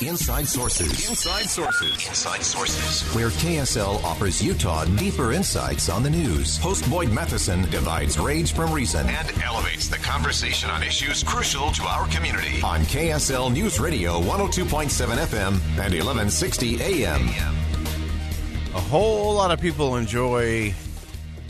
Inside Sources. Inside Sources. Inside Sources. Where KSL offers Utah deeper insights on the news. Host Boyd Matheson divides rage from reason and elevates the conversation on issues crucial to our community. On KSL News Radio 102.7 FM and 1160 AM. A whole lot of people enjoy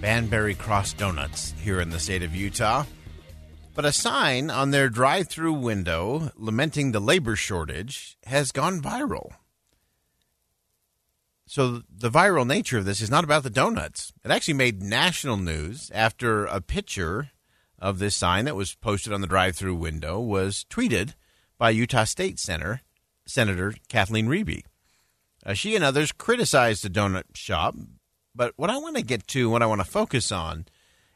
Banbury Cross Donuts here in the state of Utah. But a sign on their drive through window lamenting the labor shortage has gone viral. So, the viral nature of this is not about the donuts. It actually made national news after a picture of this sign that was posted on the drive through window was tweeted by Utah State Senator, Senator Kathleen Riebe. Uh, she and others criticized the donut shop, but what I want to get to, what I want to focus on,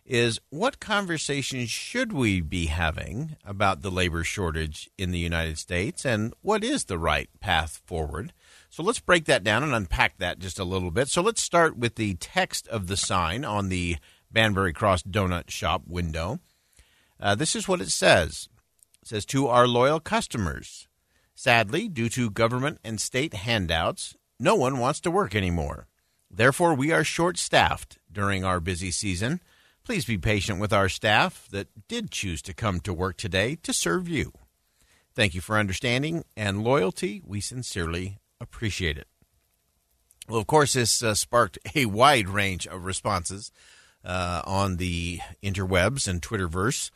is what conversations should we be having about the labor shortage in the United States and what is the right path forward? So let's break that down and unpack that just a little bit. So let's start with the text of the sign on the Banbury Cross Donut Shop window. Uh, this is what it says. It says, To our loyal customers, sadly, due to government and state handouts, no one wants to work anymore. Therefore, we are short staffed during our busy season. Please be patient with our staff that did choose to come to work today to serve you. Thank you for understanding and loyalty. We sincerely appreciate it. Well, of course, this uh, sparked a wide range of responses uh, on the interwebs and Twitterverse.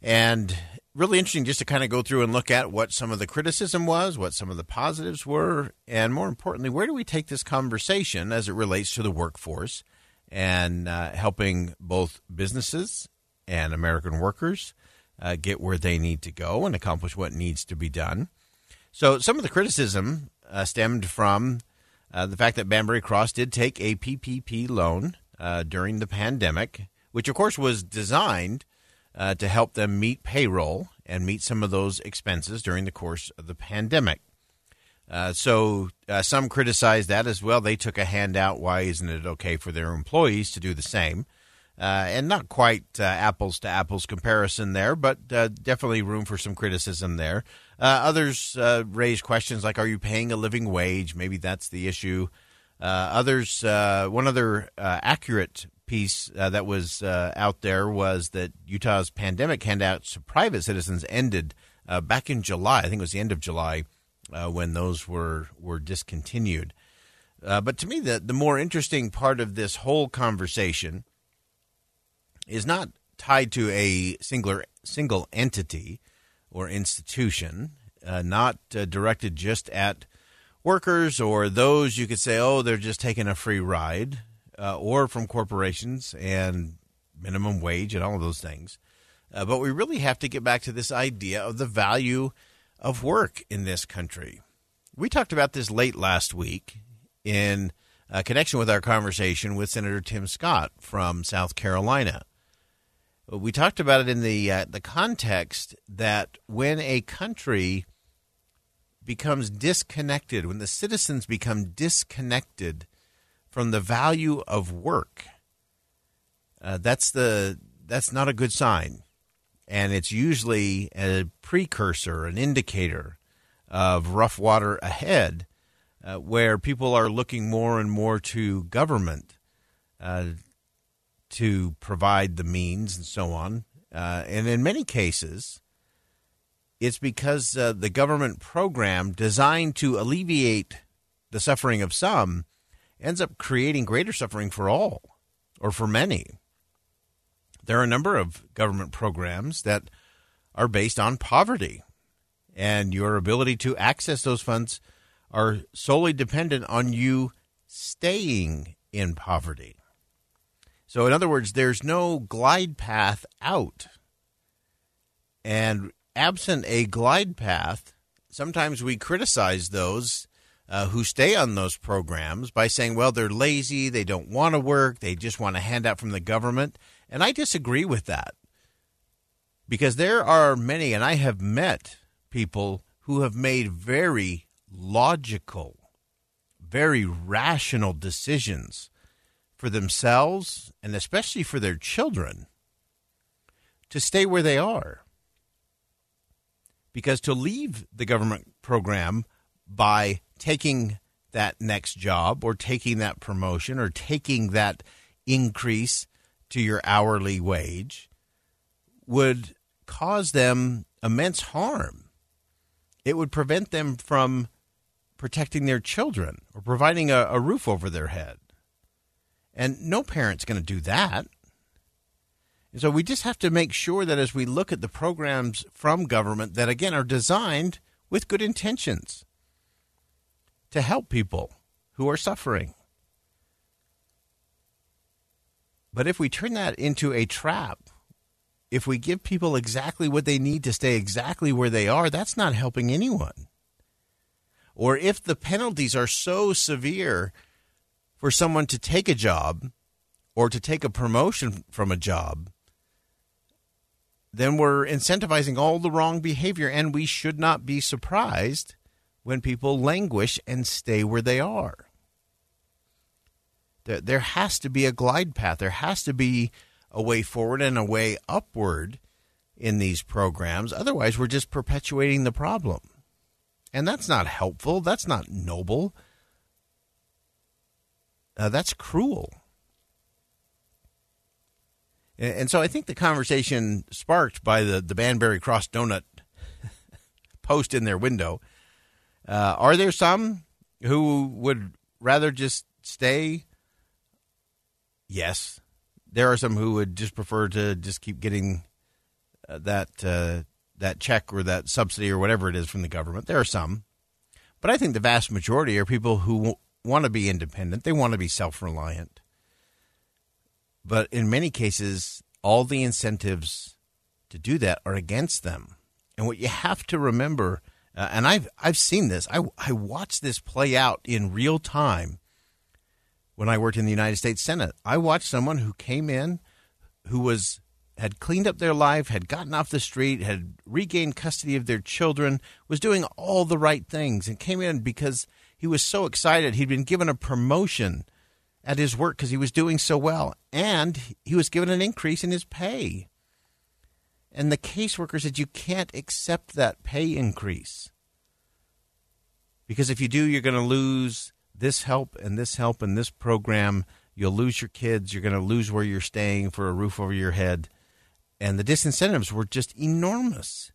And really interesting just to kind of go through and look at what some of the criticism was, what some of the positives were, and more importantly, where do we take this conversation as it relates to the workforce and uh, helping both businesses and American workers uh, get where they need to go and accomplish what needs to be done. So, some of the criticism uh, stemmed from uh, the fact that Banbury Cross did take a PPP loan uh, during the pandemic, which, of course, was designed uh, to help them meet payroll and meet some of those expenses during the course of the pandemic. Uh, so uh, some criticize that as well. They took a handout. Why isn't it okay for their employees to do the same? Uh, and not quite uh, apples to apples comparison there, but uh, definitely room for some criticism there. others raise questions like, are you paying a living wage? Maybe that's the issue. others, one other accurate piece that was out there was that Utah's pandemic handouts to private citizens ended back in July. I think it was the end of July uh, when those were were discontinued. Uh, but to me, the the more interesting part of this whole conversation is not tied to a singular single entity or institution, uh, not uh, directed just at workers or those you could say, oh, they're just taking a free ride, uh, or from corporations and minimum wage and all of those things. Uh, but we really have to get back to this idea of the value of work in this country. We talked about this late last week in uh, connection with our conversation with Senator Tim Scott from South Carolina. We talked about it in the uh, the context that when a country becomes disconnected, when the citizens become disconnected from the value of work, uh, that's the that's not a good sign and it's usually a precursor, an indicator of rough water ahead, uh, where people are looking more and more to government uh, to provide the means and so on. Uh, and in many cases, it's because uh, the government program designed to alleviate the suffering of some ends up creating greater suffering for all or for many. There are a number of government programs that are based on poverty, and your ability to access those funds are solely dependent on you staying in poverty. So, in other words, there's no glide path out. And absent a glide path, sometimes we criticize those uh, who stay on those programs by saying, well, they're lazy, they don't want to work, they just want a handout from the government. And I disagree with that because there are many, and I have met people who have made very logical, very rational decisions for themselves and especially for their children to stay where they are. Because to leave the government program by taking that next job or taking that promotion or taking that increase to your hourly wage would cause them immense harm. It would prevent them from protecting their children or providing a, a roof over their head. And no parent's going to do that. And so we just have to make sure that as we look at the programs from government that again are designed with good intentions to help people who are suffering. But if we turn that into a trap, if we give people exactly what they need to stay exactly where they are, that's not helping anyone. Or if the penalties are so severe for someone to take a job or to take a promotion from a job, then we're incentivizing all the wrong behavior, and we should not be surprised when people languish and stay where they are. There has to be a glide path. There has to be a way forward and a way upward in these programs. Otherwise, we're just perpetuating the problem. And that's not helpful. That's not noble. Uh, that's cruel. And, and, so I think the conversation sparked by the, the Banbury Cross Donut post in their window uh, are there some who would rather just stay? Yes. There are some who would just prefer to just keep getting uh, that uh, that check or that subsidy or whatever it is from the government. There are some, but I think the vast majority are people who w- want to be independent. They want to be self reliant. But in many cases, all the incentives to do that are against them. And what you have to remember uh, and I've I've seen this. I I watched this play out in real time when I worked in the United States Senate. I watched someone who came in who was had cleaned up their life, had gotten off the street, had regained custody of their children, was doing all the right things and came in because he was so excited. He'd been given a promotion at his work because he was doing so well and he was given an increase in his pay. And the caseworker said you can't accept that pay increase. Because if you do, you're going to lose this help and this help and this program. You'll lose your kids. You're going to lose where you're staying for a roof over your head. And the disincentives were just enormous.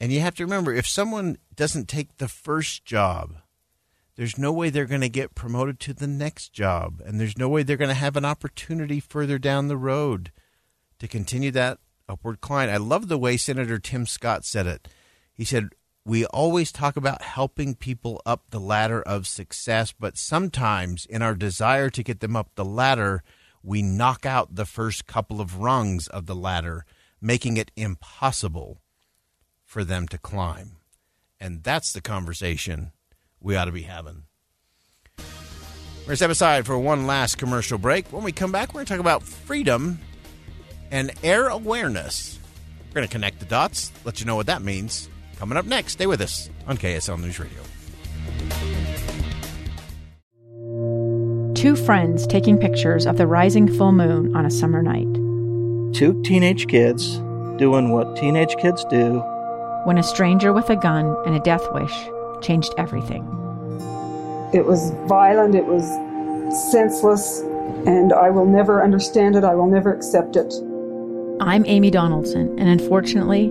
And you have to remember if someone doesn't take the first job, there's no way they're going to get promoted to the next job. And there's no way they're going to have an opportunity further down the road to continue that upward climb. I love the way Senator Tim Scott said it. He said, We always talk about helping people up the ladder of success, but sometimes in our desire to get them up the ladder, we knock out the first couple of rungs of the ladder, making it impossible for them to climb. And that's the conversation we ought to be having. We're going to step aside for one last commercial break. When we come back, we're going to talk about freedom and air awareness. We're going to connect the dots, let you know what that means. Coming up next, stay with us on KSL News Radio. Two friends taking pictures of the rising full moon on a summer night. Two teenage kids doing what teenage kids do. When a stranger with a gun and a death wish changed everything. It was violent, it was senseless, and I will never understand it, I will never accept it. I'm Amy Donaldson, and unfortunately,